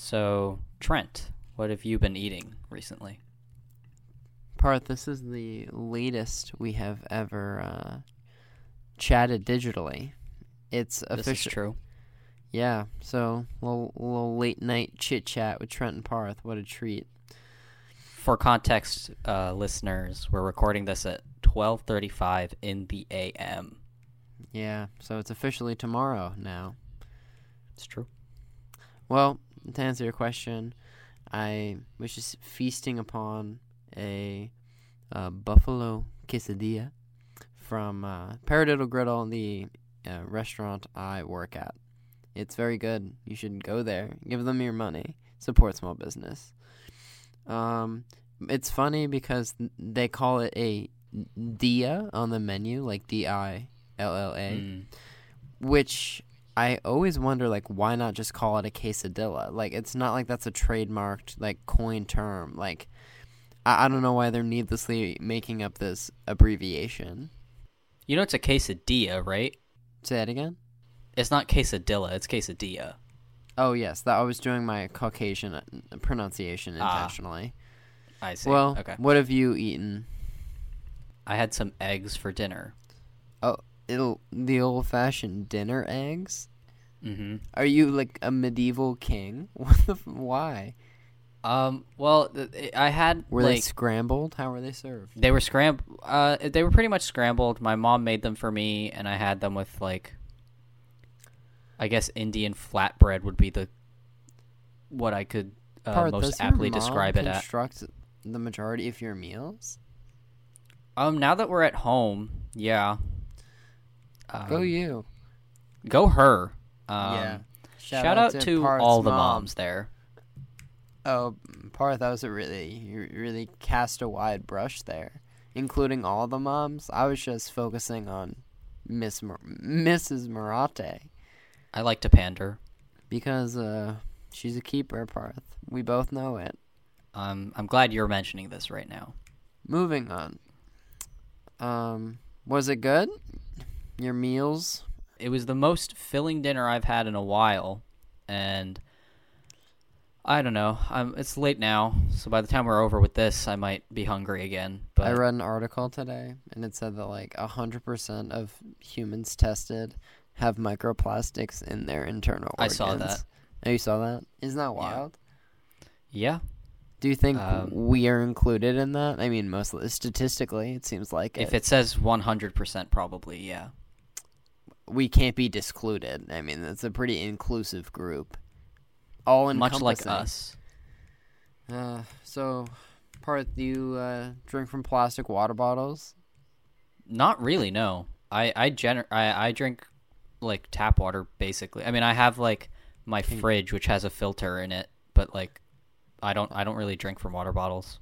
So, Trent, what have you been eating recently? Parth, this is the latest we have ever uh, chatted digitally. It's This is official. true. Yeah, so little, little late night chit chat with Trent and Parth. What a treat! For context, uh, listeners, we're recording this at 12:35 in the a.m. Yeah, so it's officially tomorrow now. It's true. Well, to answer your question, I was just feasting upon a uh, buffalo quesadilla from uh, Paradiddle Griddle, the uh, restaurant I work at. It's very good. You should go there. Give them your money. Support small business. Um, it's funny because they call it a dilla on the menu, like D I L L A Mm. which I always wonder like why not just call it a quesadilla? Like it's not like that's a trademarked like coin term. Like I, I don't know why they're needlessly making up this abbreviation. You know it's a quesadilla, right? Say that again. It's not quesadilla, it's quesadilla. Oh yes, that I was doing my Caucasian uh, pronunciation Ah. intentionally. I see. well, okay. what have you eaten? I had some eggs for dinner. It'll, the old-fashioned dinner eggs. Mm-hmm. Are you like a medieval king? What the? F- why Um. Well, th- I had were they scrambled? How were they served? They were scramb. Uh, they were pretty much scrambled. My mom made them for me, and I had them with like, I guess Indian flatbread would be the what I could uh, Parth, most aptly describe it at. construct the majority of your meals? Um, now that we're at home, yeah. Um, Go you. Go her. Um, yeah. Shout, out, to, Parth's all the mom. moms there. Oh, Parth, that was a really, you really cast a wide brush there, including all the moms. I was just focusing on Miss Mar- Mrs. Marate I like to pander. because uh, she's a keeper. Parth, we both know it. Um, I'm glad you're mentioning this right now. Moving on. Um, was it good? Your meals? it was the most filling dinner I've had in a while, and I don't know. I'm, it's late now, so by the time we're over with this, I might be hungry again. But I read an article today, and it said that like hundred percent of humans tested have microplastics in their internal Organs. I saw that. Oh, you saw that? Isn't that Yeah. wild? yeah, Do you think Um, we are included in that? I mean, mostly statistically, it seems like if it. it says 100%, probably yeah. We can't be discluded. I mean, it's a pretty inclusive group. All in Much like us. Uh, so, Parth do you uh, drink from plastic water bottles? Not really. No, I I gener- I, I drink like tap water basically. I mean, I have like my fridge which has a filter in it, but like I don't I don't really drink from water bottles.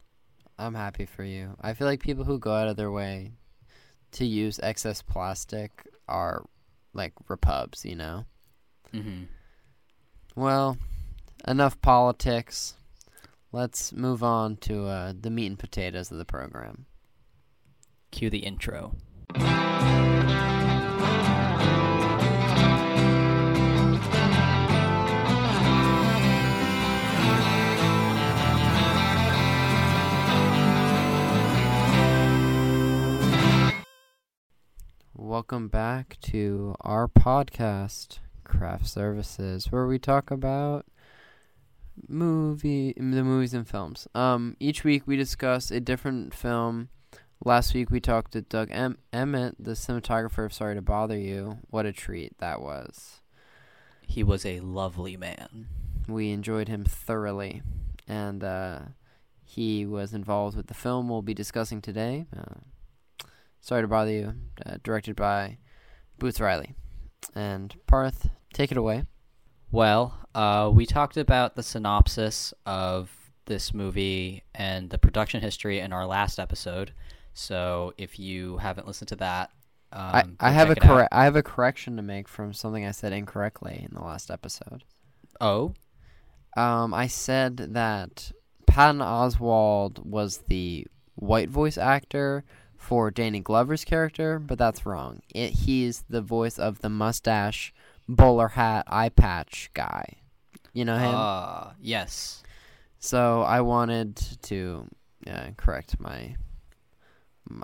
I'm happy for you. I feel like people who go out of their way to use excess plastic are like repubs, you know? hmm Well, enough politics. Let's move on to uh, the meat and potatoes of the program. Cue the intro. Welcome back to our podcast, Craft Services, where we talk about movie the movies and films. Um, each week we discuss a different film. Last week we talked to Doug em- Emmett, the cinematographer of Sorry to Bother You. What a treat that was. He was a lovely man. We enjoyed him thoroughly, and uh, he was involved with the film we'll be discussing today. Uh, Sorry to Bother You, uh, directed by Boots Riley. And Parth, take it away. Well, uh, we talked about the synopsis of this movie and the production history in our last episode. So if you haven't listened to that, um, I, I have a check it out. correct I have a correction to make from something I said incorrectly in the last episode. Oh, Um, I said that Patton Oswalt was the white voice actor for Danny Glover's character, but that's wrong. It, he's the voice of the mustache, bowler hat, eye patch guy. You know him. Ah, yes. So I wanted to uh, correct my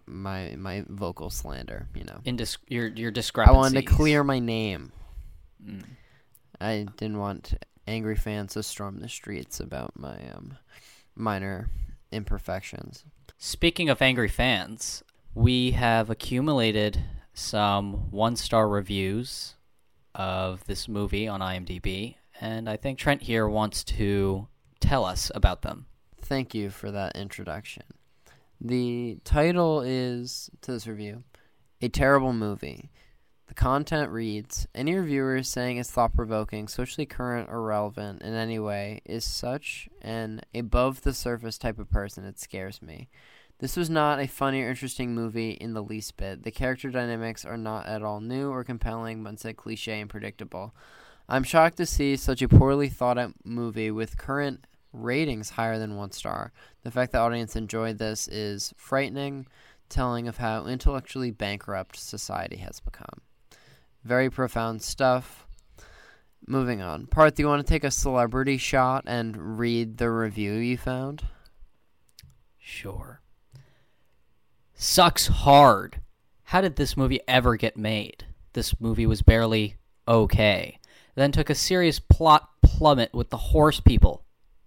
my my vocal slander. You know, Indis- your your I wanted to clear my name. Mm. I didn't want angry fans to storm the streets about my um minor imperfections. Speaking of angry fans, we have accumulated some one star reviews of this movie on IMDb, and I think Trent here wants to tell us about them. Thank you for that introduction. The title is to this review A Terrible Movie. The content reads Any reviewer saying it's thought provoking, socially current, or relevant in any way is such an above the surface type of person it scares me. This was not a funny or interesting movie in the least bit. The character dynamics are not at all new or compelling, but instead cliche and predictable. I'm shocked to see such a poorly thought out movie with current ratings higher than one star. The fact the audience enjoyed this is frightening, telling of how intellectually bankrupt society has become. Very profound stuff. Moving on. Parth, do you want to take a celebrity shot and read the review you found? Sure. Sucks hard. How did this movie ever get made? This movie was barely okay. Then took a serious plot plummet with the horse people.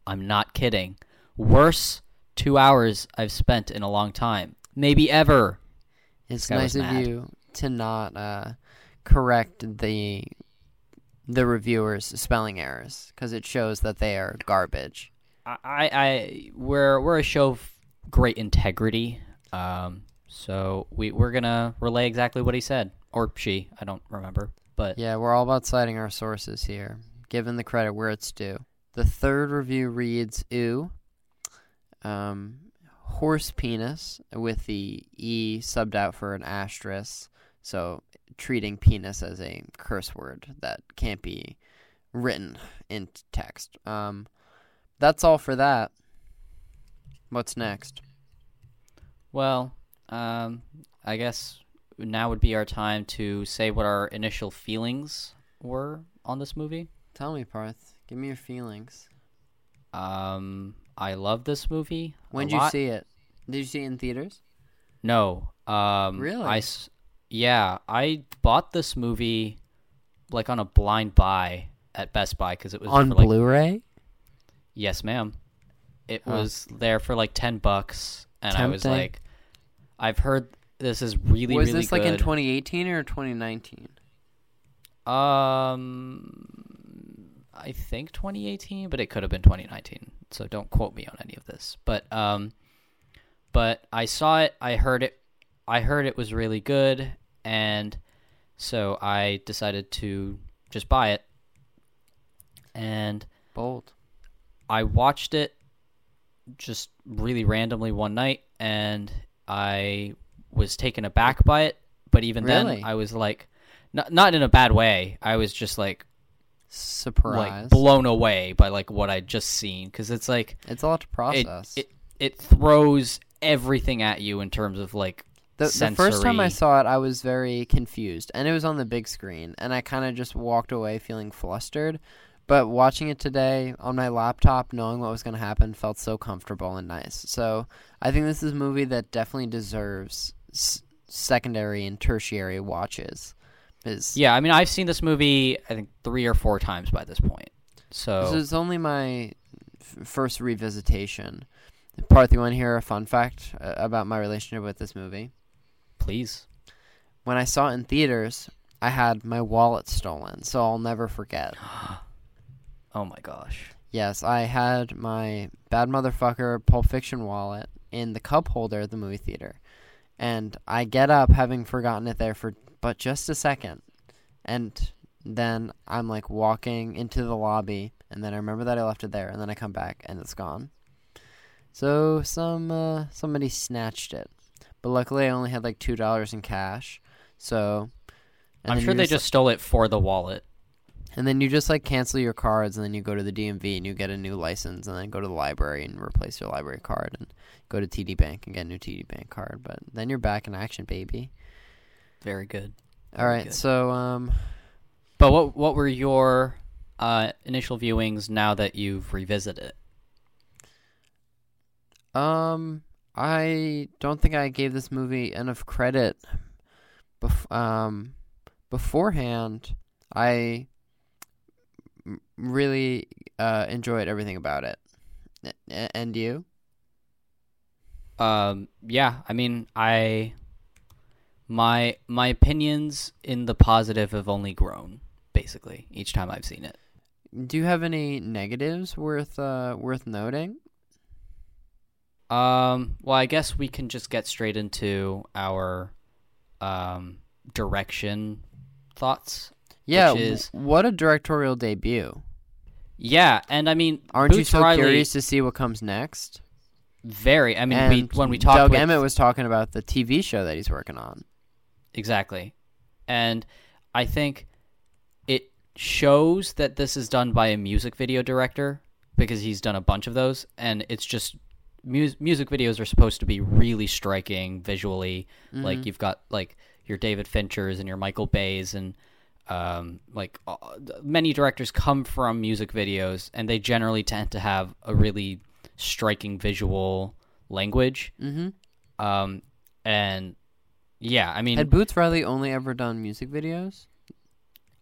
I'm not kidding. Worse two hours I've spent in a long time. Maybe ever. It's nice of mad. you to not uh, correct the the reviewers' spelling errors because it shows that they are garbage. I, I, I we're we're a show of great integrity. Um, so we we're gonna relay exactly what he said or she. I don't remember, but Yeah, we're all about citing our sources here, giving the credit where it's due. The third review reads, "Ew, um, horse penis with the e subbed out for an asterisk, so treating penis as a curse word that can't be written in text. Um, that's all for that. What's next? Well, um, I guess now would be our time to say what our initial feelings were on this movie. Tell me, Parth. Give me your feelings. Um, I love this movie. When did you lot. see it? Did you see it in theaters? No. Um, Really? I yeah, I bought this movie like on a blind buy at Best Buy because it was On like, Blu-ray? Yes, ma'am. It Huh. was there for like ten bucks, and I was like, I've heard this is really was really this like in 2018 or 2019? Um, I think 2018, but it could have been 2019. So don't quote me on any of this. But um, but I saw it. I heard it. I heard it was really good, and so I decided to just buy it. And Bold. I watched it just really randomly one night, and I was taken aback by it. But even Really? then, I was like, not not in a bad way. I was just like Surprise. like blown away by like what I'd just seen because it's like it's a lot to it, process. it it throws everything at you in terms of like the, the first time I sensory- saw it, I was very confused, and it was on the big screen, and I kind of just walked away feeling flustered. But watching it today on my laptop, knowing what was going to happen, felt so comfortable and nice. So I think this is a movie that definitely deserves s- secondary and tertiary watches. Is yeah. I mean, I've seen this movie I think three or four times by this point. So This is only my f- first revisitation. Parth you want to hear a fun fact uh, about my relationship with this movie? please, When I saw it in theaters, I had my wallet stolen, so I'll never forget. oh my gosh, Yes, I had my bad motherfucker Pulp Fiction wallet in the cup holder at the movie theater. And I get up having forgotten it there for but just a second. And then I'm like walking into the lobby and then I remember that I left it there and then I come back and it's gone. So some uh, somebody snatched it. But luckily I only had like $2 in cash. So I'm sure they just stole it for the wallet. And then you just like cancel your cards, and then you go to the DMV and you get a new license, and then go to the library and replace your library card, and go to TD Bank and get a new TD Bank card. But then you're back in action, baby. Very good. All right, good. so um, But what what were your uh, initial viewings now that you've revisited it? Um, I don't think I gave this movie enough credit. Bef- um, beforehand, I really uh, enjoyed everything about it. And you? Um, yeah, I mean, I my my opinions in the positive have only grown basically each time I've seen it. Do you have any negatives worth uh, worth noting? Um, well, I guess we can just get straight into our um direction thoughts. Yeah, Which is- what a directorial debut. Yeah, and I mean, Aren't you so Riley, curious to see what comes next? Very. I mean, and we when we talked Doug with, Emmett was talking about the TV show that he's working on. Exactly. And I think it shows that this is done by a music video director because he's done a bunch of those and it's just mu- music videos are supposed to be really striking visually like mm-hmm. you've got like your David Finchers and your Michael Bays and um, like uh, many directors come from music videos and they generally tend to have a really striking visual language Mm-hmm. um, and yeah I mean Had Boots Riley only ever done music videos?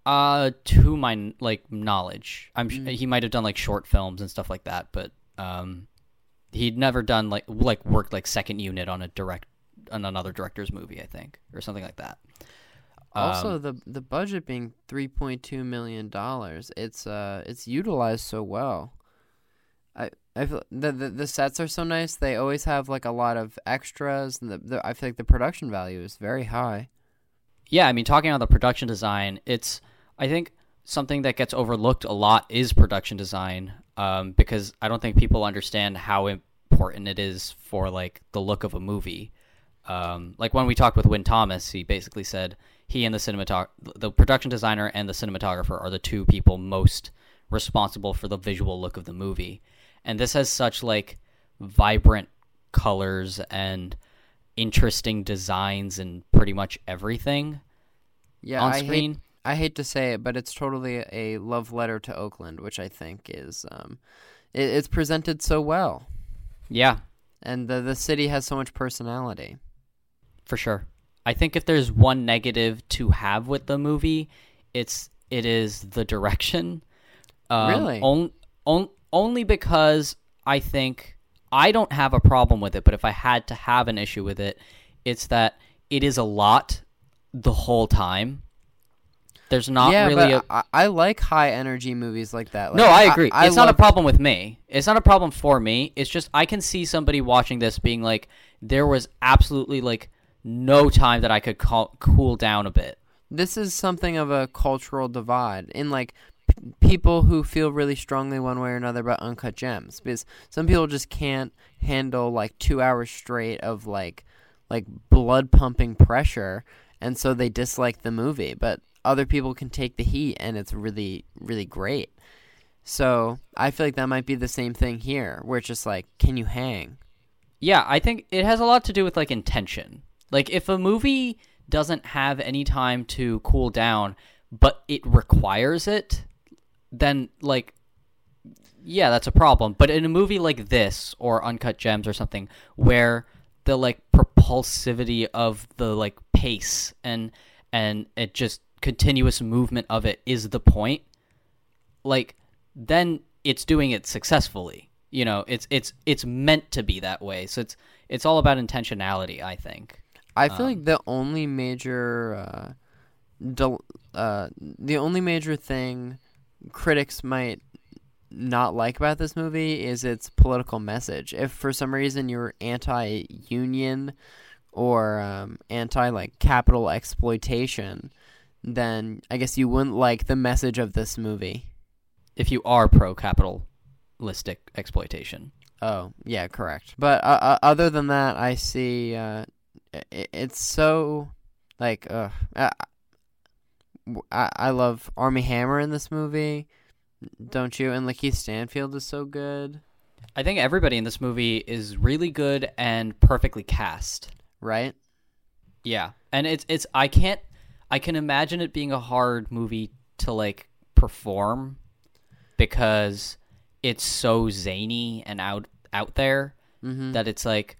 Uh, to my like knowledge, I'm Mm. he might have done like short films and stuff like that, but um, he'd never done like like worked like second unit on a direct on another director's movie, I think, or something like that. Also, Um, the the budget being three point two million dollars, it's uh it's utilized so well. I I feel the, the the sets are so nice. They always have like a lot of extras, and the, the I feel like the production value is very high. yeah, I mean, talking about the production design, it's I think something that gets overlooked a lot is production design, um, because I don't think people understand how important it is for like the look of a movie. Um, like when we talked with Win Thomas, he basically said he and the cinematog- the production designer and the cinematographer are the two people most responsible for the visual look of the movie. And this has such like vibrant colors and interesting designs and pretty much everything Yeah, on I hate screen. I hate to say it, but it's totally a love letter to Oakland, which I think is um, it, it's presented so well, Yeah, and the the city has so much personality. for sure. I think if there's one negative to have with the movie, it's it is the direction. Um, Really? On, on, only because I think I don't have a problem with it, but if I had to have an issue with it, it's that it is a lot the whole time. There's not yeah, really a but I, I like high energy movies like that. Like, no, I agree. it's not a problem with me. It's not a problem for me. It's just I can see somebody watching this being like, there was absolutely like no time that I could call, cool down a bit. this is something of a cultural divide in like p- people who feel really strongly one way or another about uncut gems because some people just can't handle like 2 hours straight of like like blood pumping pressure and so they dislike the movie but other people can take the heat and it's really really great so i feel like that might be the same thing here where it's just like can you hang Yeah, I think it has a lot to do with like intention. Like if a movie doesn't have any time to cool down, but it requires it, then like yeah, that's a problem. But in a movie like this or Uncut Gems or something where the like propulsivity of the like pace and and it just continuous movement of it is the point, like then it's doing it successfully You know, it's it's it's meant to be that way. So it's it's all about intentionality, I think. I feel Um, like the only major, uh, del- uh, the only major thing critics might not like about this movie is its political message. If for some reason you're anti-union or um, anti like capital exploitation, then I guess you wouldn't like the message of this movie. If you are pro capitalistic exploitation. Oh, yeah, correct. But uh, uh, other than that, I see uh, it's so like uh, I, I love Armie Hammer in this movie, don't you? And Lakeith Stanfield is so good, I think everybody in this movie is really good and perfectly cast. right? Yeah. And it's it's I can't I can imagine it being a hard movie to like perform because it's so zany and out out there Mm-hmm. that it's like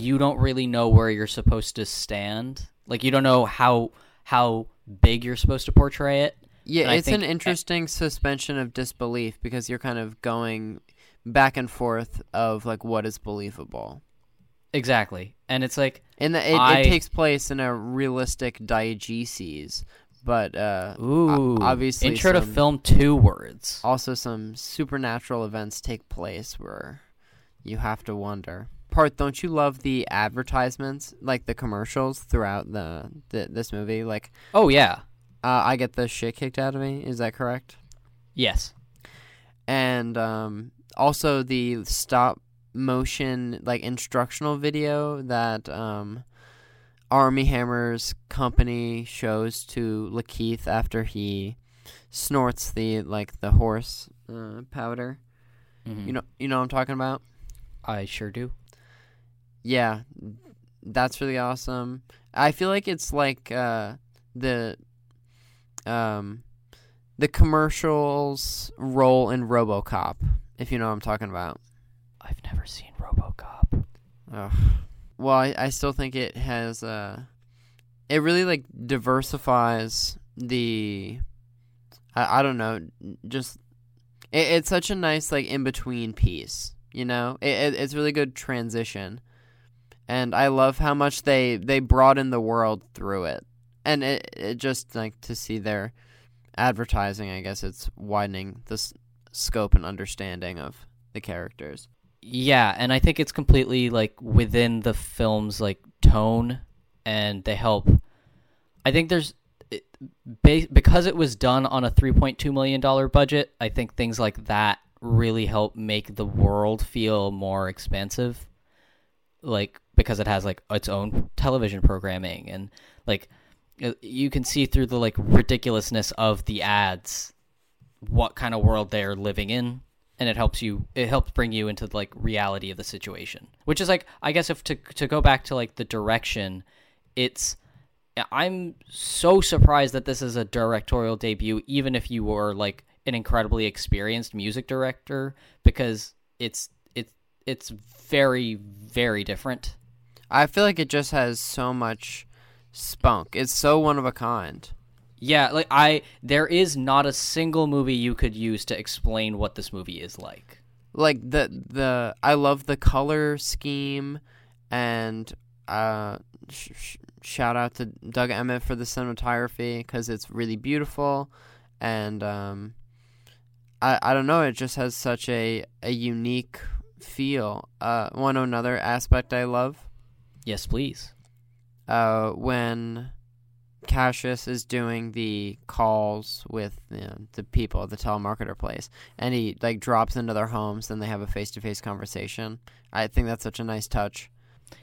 you don't really know where you're supposed to stand. Like you don't know how how big you're supposed to portray it. Yeah, And it's an interesting suspension of disbelief because you're kind of going back and forth of like what is believable. Exactly. And it's like And the, it, I- it takes place in a realistic diegesis, but uh, ooh, obviously intro to film two words. also some supernatural events take place where you have to wonder. Parth, don't you love the advertisements, like the commercials throughout the, the this movie? Like, Oh yeah. uh, I get the shit kicked out of me. Is that correct? Yes. and um, also the stop motion like instructional video that um, Armie Hammer's company shows to Lakeith after he snorts the like the horse uh, powder. Mhm. You know, you know what I'm talking about. I sure do. Yeah, that's really awesome. I feel like it's like uh, the um, the commercials role in RoboCop, if you know what I'm talking about. I've never seen RoboCop. Ugh. Well, I, I still think it has uh it really like diversifies the I, I don't know, just it, it's such a nice like in between piece, you know? It, it it's really good transition. And I love how much they they broaden the world through it. And it it just like to see their advertising, I guess it's widening the s- scope and understanding of the characters. Yeah, and I think it's completely like within the film's like tone, and they help. I think there's because it was done on a three point two million dollar budget. I think things like that really help make the world feel more expansive, like because it has like its own television programming and like uh, you can see through the like ridiculousness of the ads what kind of world they're living in and it helps you it helps bring you into like reality of the situation. Which is like i guess if to to go back to like the direction it's i'm so surprised that this is a directorial debut even if you were like an incredibly experienced music director because it's it's it's very very different I feel like it just has so much spunk. It's so one of a kind. yeah like i there is not a single movie you could use to explain what this movie is like Like the the I love the color scheme, and uh, sh- sh- shout out to Doug Emmett for the cinematography because it's really beautiful, and um, I I don't know. It just has such a a unique feel. Uh, one another aspect I love. Yes please uh, when Cassius is doing the calls with you know, the people at the telemarketer place, and he like drops into their homes, and they have a face to face conversation. I think that's such a nice touch.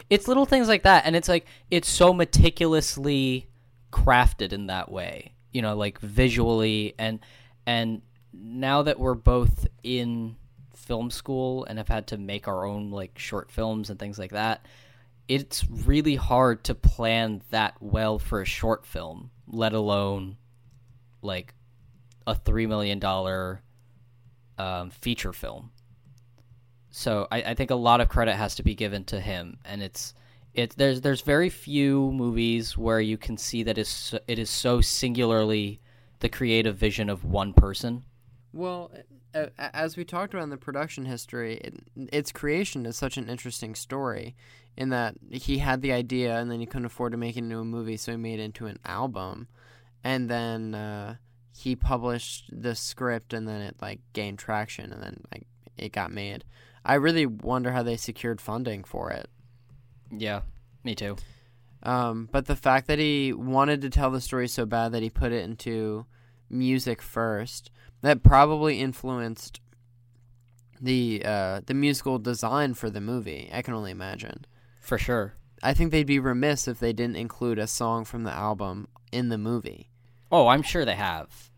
it's little things like that and it's like it's so meticulously crafted in that way you know like visually and and now that we're both in film school and have had to make our own like short films and things like that it's really hard to plan that well for a short film let alone like a three million dollar um, feature film so I, I think a lot of credit has to be given to him, and it's it there's there's very few movies where you can see that is it is so singularly the creative vision of one person. Well, as we talked about in the production history, it, its creation is such an interesting story. In that he had the idea, and then he couldn't afford to make it into a movie, so he made it into an album, and then uh, he published the script, and then it like gained traction, and then like it got made. I really wonder how they secured funding for it. Yeah, me too. Um, but the fact that he wanted to tell the story so bad that he put it into music first, that probably influenced the uh, the musical design for the movie. I can only imagine. For sure. I think they'd be remiss if they didn't include a song from the album in the movie. Oh, I'm sure they have.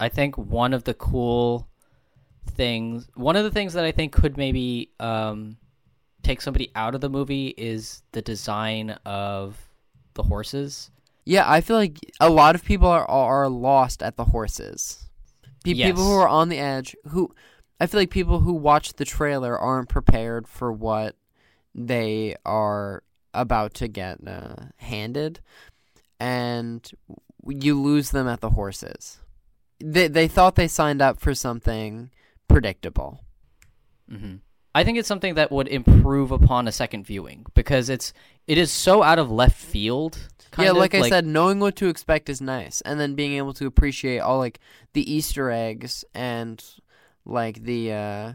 I think one of the cool things, one of the things that I think could maybe um, take somebody out of the movie is the design of the horses. Yeah, I feel like a lot of people are are lost at the horses Pe- People who are on the edge, who I feel like people who watch the trailer aren't prepared for what they are about to get uh, handed, and you lose them at the horses. They they thought they signed up for something predictable. hmm I think it's something that would improve upon a second viewing because it's it is so out of left field. Kind yeah, of, like I said, knowing what to expect is nice, and then being able to appreciate all like the Easter eggs and like the uh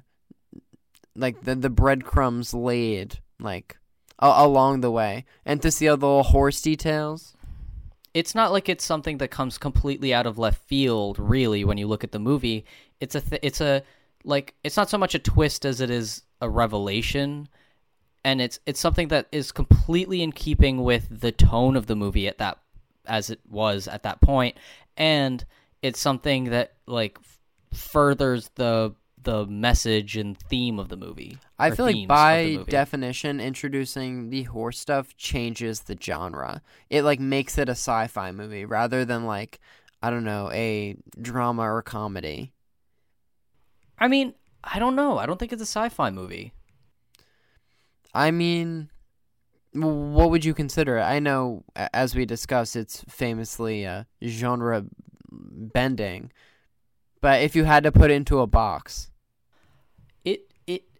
like the the breadcrumbs laid like a- along the way, and to see all the little horse details. it's not like it's something that comes completely out of left field really when you look at the movie. It's a th- it's a like it's not so much a twist as it is a revelation. And it's it's something that is completely in keeping with the tone of the movie at that as it was at that point. And it's something that like furthers the the message and theme of the movie I feel like themes of the by definition, introducing the horse stuff changes the genre. It like makes it a sci-fi movie rather than like I don't know a drama or comedy. I mean I don't know I don't think it's a sci-fi movie I mean, what would you consider? it? I know, as we discussed, it's famously uh, genre bending. But if you had to put it into a box,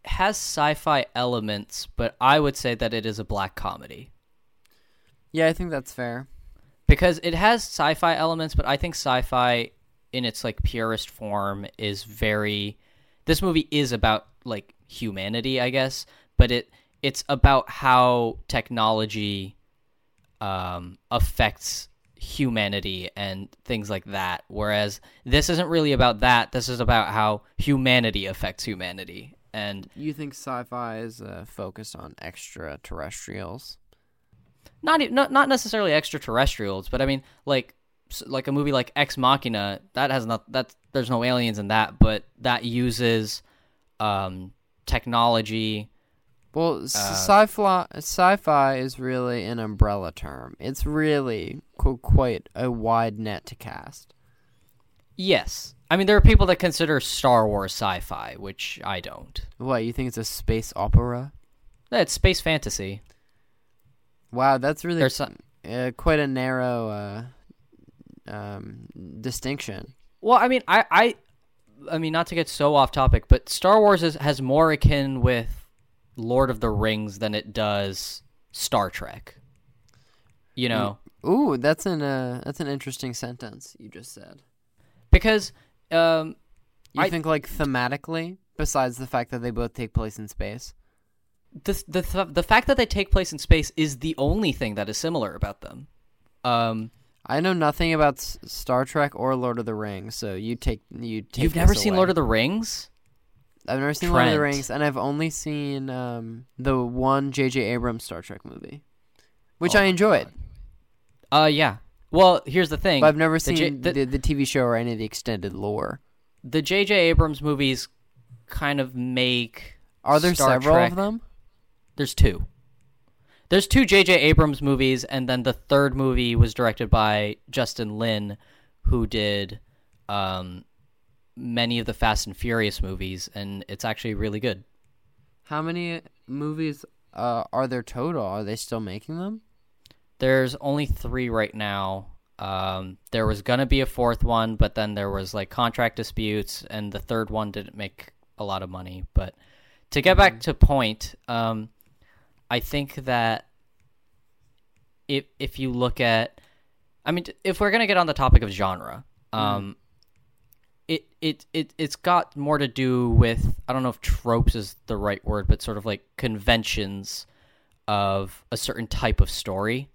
has sci-fi elements, but I would say that it is a black comedy. Yeah, I think that's fair. because it has sci-fi elements, but I think sci-fi in its like purest form is very this movie is about like humanity, I guess, but it it's about how technology um affects humanity and things like that. Whereas this isn't really about that. This is about how humanity affects humanity and You think sci-fi is uh, focused on extraterrestrials? not not not necessarily extraterrestrials, but I mean like like a movie like Ex Machina that has not that there's no aliens in that, but that uses um technology. Well, Uh, sci-fi sci-fi is really an umbrella term. It's really quite a wide net to cast. Yes. I mean there are people that consider Star Wars sci-fi, which I don't. What you think it's a space opera? No, it's space fantasy. Wow, that's really There's some, uh, quite a narrow uh, um, distinction. Well, I mean, I, I, I mean, not to get so off topic, but Star Wars is, has more akin with Lord of the Rings than it does Star Trek. You know, Ooh, that's an uh, that's an interesting sentence you just said. Because um, You I- think like thematically, besides the fact that they both take place in space. the the th- the fact that they take place in space is the only thing that is similar about them. Um, I know nothing about S- Star Trek or Lord of the Rings, so you take you take. you've never seen Lord of the Rings? I've never seen Lord of the Rings, and I've only seen um, the one J.J. Abrams Star Trek movie, which Oh I enjoyed. Uh, yeah. Well, here's the thing: But I've never the seen J- the, the- the, TV show or any of the extended lore. the J.J. Abrams movies kind of make Are there Star several Trek- of them? There's two. There's two J.J. Abrams movies, and then the third movie was directed by Justin Lin, who did um, many of the Fast and Furious movies, and it's actually really good. How many movies uh, are there total? Are they still making them? There's only three right now. Um, there was gonna be a fourth one, but then there was like contract disputes, and the third one didn't make a lot of money. But to get back to point, um, I think that if if you look at, I mean, if we're gonna get on the topic of genre, um, it it it it's got more to do with I don't know if tropes is the right word, but sort of like conventions of a certain type of story.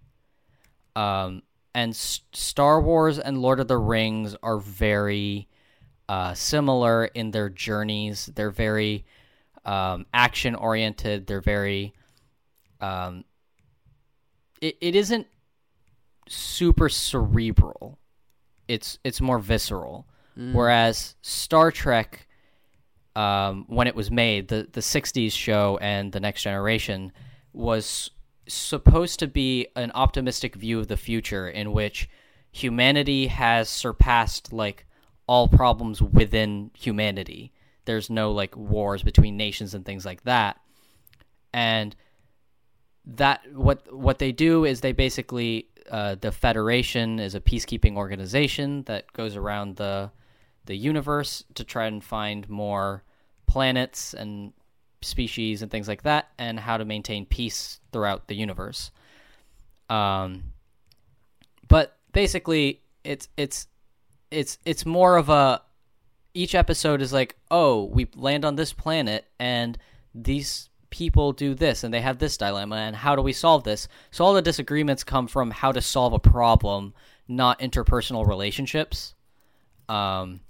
Um, and S- Star Wars and Lord of the Rings are very uh, similar in their journeys. They're very um, action oriented. They're very. Um, it, it isn't super cerebral. It's it's more visceral. Whereas Star Trek, um, when it was made, the the '60s show and the Next Generation was supposed to be an optimistic view of the future in which humanity has surpassed like all problems within humanity. There's no like wars between nations and things like that. And that what what they do is they basically uh, the Federation is a peacekeeping organization that goes around the the universe to try and find more planets and species and things like that, and how to maintain peace throughout the universe. Um, but basically, it's it's it's it's more of a each episode is like, oh, we land on this planet and these people do this and they have this dilemma and how do we solve this? So all the disagreements come from how to solve a problem, not interpersonal relationships. Um,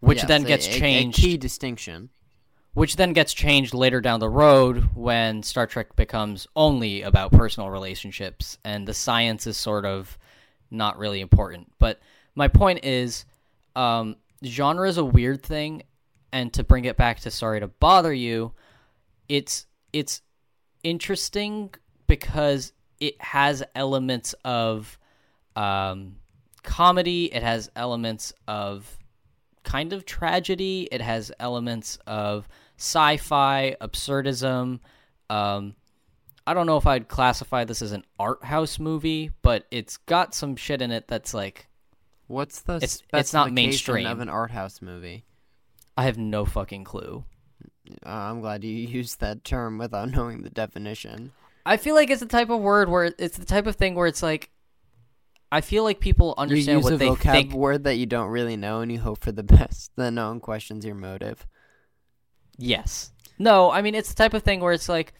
which Yes, then a- gets a- a changed key distinction. Which then gets changed later down the road when Star Trek becomes only about personal relationships and the science is sort of not really important. But my point is, um, genre is a weird thing, and to bring it back to Sorry to Bother You, it's it's interesting because it has elements of um, comedy. It has elements of kind of tragedy. It has elements of sci-fi, absurdism. Um, I don't know if I'd classify this as an art house movie, but it's got some shit in it that's like What's the It's- it's not mainstream. of an art house movie? I have no fucking clue. Uh, I'm glad you used that term without knowing the definition. I feel like it's the type of word where it's the type of thing where it's like I feel like people you understand use what a they vocab think. word that you don't really know, and you hope for the best. Then no one questions your motive. Yes. No, I mean it's the type of thing where it's like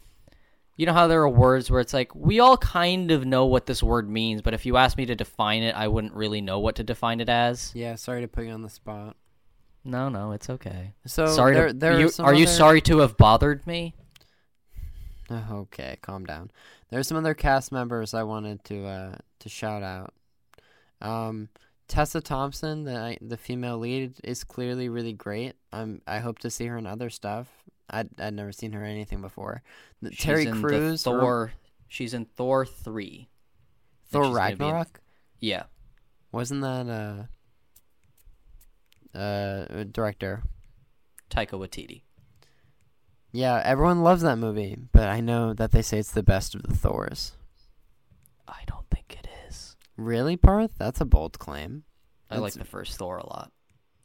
you know how there are words where it's like we all kind of know what this word means, but if you asked me to define it, I wouldn't really know what to define it as. Yeah, sorry to put you on the spot. No, no, it's okay. So sorry there, to, there you, are, some are you sorry to have bothered me? Okay, calm down. There's some other cast members I wanted to uh, to shout out. Um, Tessa Thompson, the the female lead, is clearly really great. I'm I hope to see her in other stuff. I'd I'd never seen her in anything before. The- Terry Crews, or Thor. She's in Thor three. Thor she's in- Ragnarok. Yeah, Wasn't that uh uh director? Taika Waititi. Yeah, everyone loves that movie, but I know that they say it's the best of the Thors. I don't think it is. Really, Parth? That's a bold claim. I like the first Thor a lot.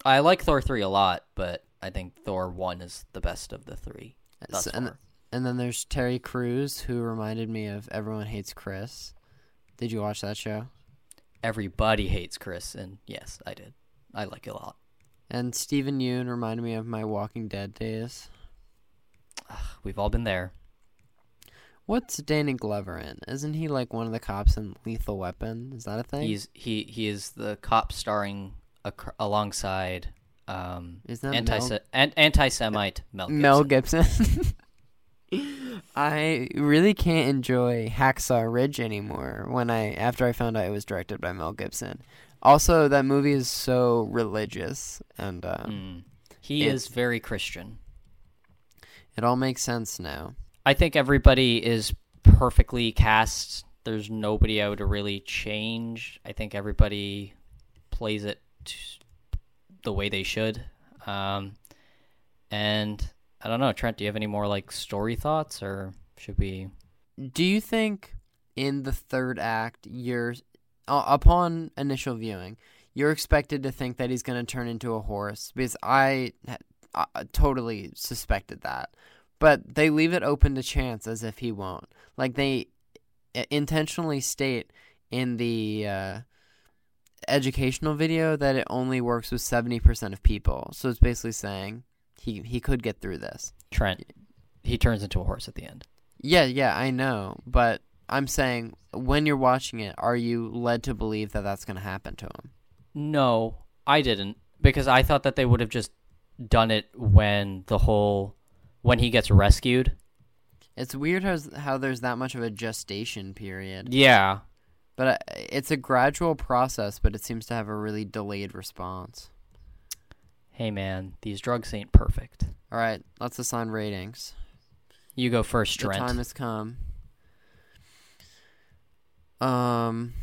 I like Thor three a lot, but I think Thor one is the best of the three. And, and then there's Terry Crews, who reminded me of Everyone Hates Chris. Did you watch that show? Everybody hates Chris, and yes, I did. I like it a lot. And Steven Yeun reminded me of my Walking Dead days. We've all been there. What's Danny Glover in? Isn't he like one of the cops in Lethal Weapon? Is that a thing? He's he he is the cop starring ac- alongside um Is that anti Mel, an- anti-Semite Mel Gibson. Mel Gibson? I really can't enjoy Hacksaw Ridge anymore. When I after I found out it was directed by Mel Gibson. Also, that movie is so religious, and um, Mm. He is very Christian. it all makes sense now. I think everybody is perfectly cast. There's nobody I would really change. I think everybody plays it the way they should. Um, and I don't know, Trent. Do you have any more like story thoughts, or should we? Do you think in the third act, you're uh, upon initial viewing, you're expected to think that he's going to turn into a horse? Because I, I totally suspected that, but they leave it open to chance as if he won't. Like they intentionally state in the uh, educational video that it only works with seventy percent of people. So it's basically saying he he could get through this. Trent, he turns into a horse at the end. Yeah, yeah, I know, but I'm saying when you're watching it, are you led to believe that that's going to happen to him? No, I didn't because I thought that they would have just done it when the whole when he gets rescued. It's weird how how there's that much of a gestation period, Yeah, but uh, it's a gradual process, but it seems to have a really delayed response. hey man, these drugs ain't perfect. All right, let's assign ratings. You go first, The time has come. Um,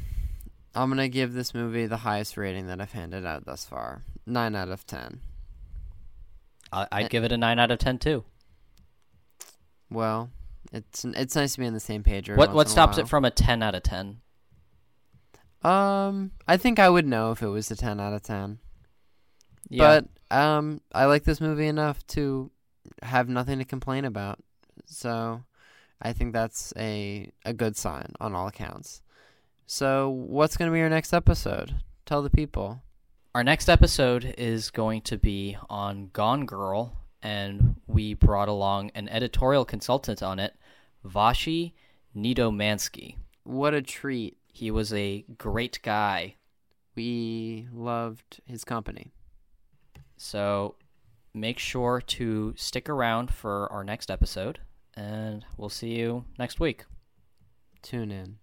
I'm gonna give this movie the highest rating that I've handed out thus far. nine out of ten. I, I'd Uh, give it a nine out of ten too. Well, it's it's nice to be on the same page. What what stops it from a ten out of ten? Um, I think I would know if it was a ten out of ten. Yeah. But um, I like this movie enough to have nothing to complain about. So, I think that's a a good sign on all accounts. So, what's going to be your next episode? Tell the people. Our next episode is going to be on Gone Girl, and we brought along an editorial consultant on it, Vashi Nedomansky. What a treat. He was a great guy. We loved his company. So make sure to stick around for our next episode, and we'll see you next week. Tune in.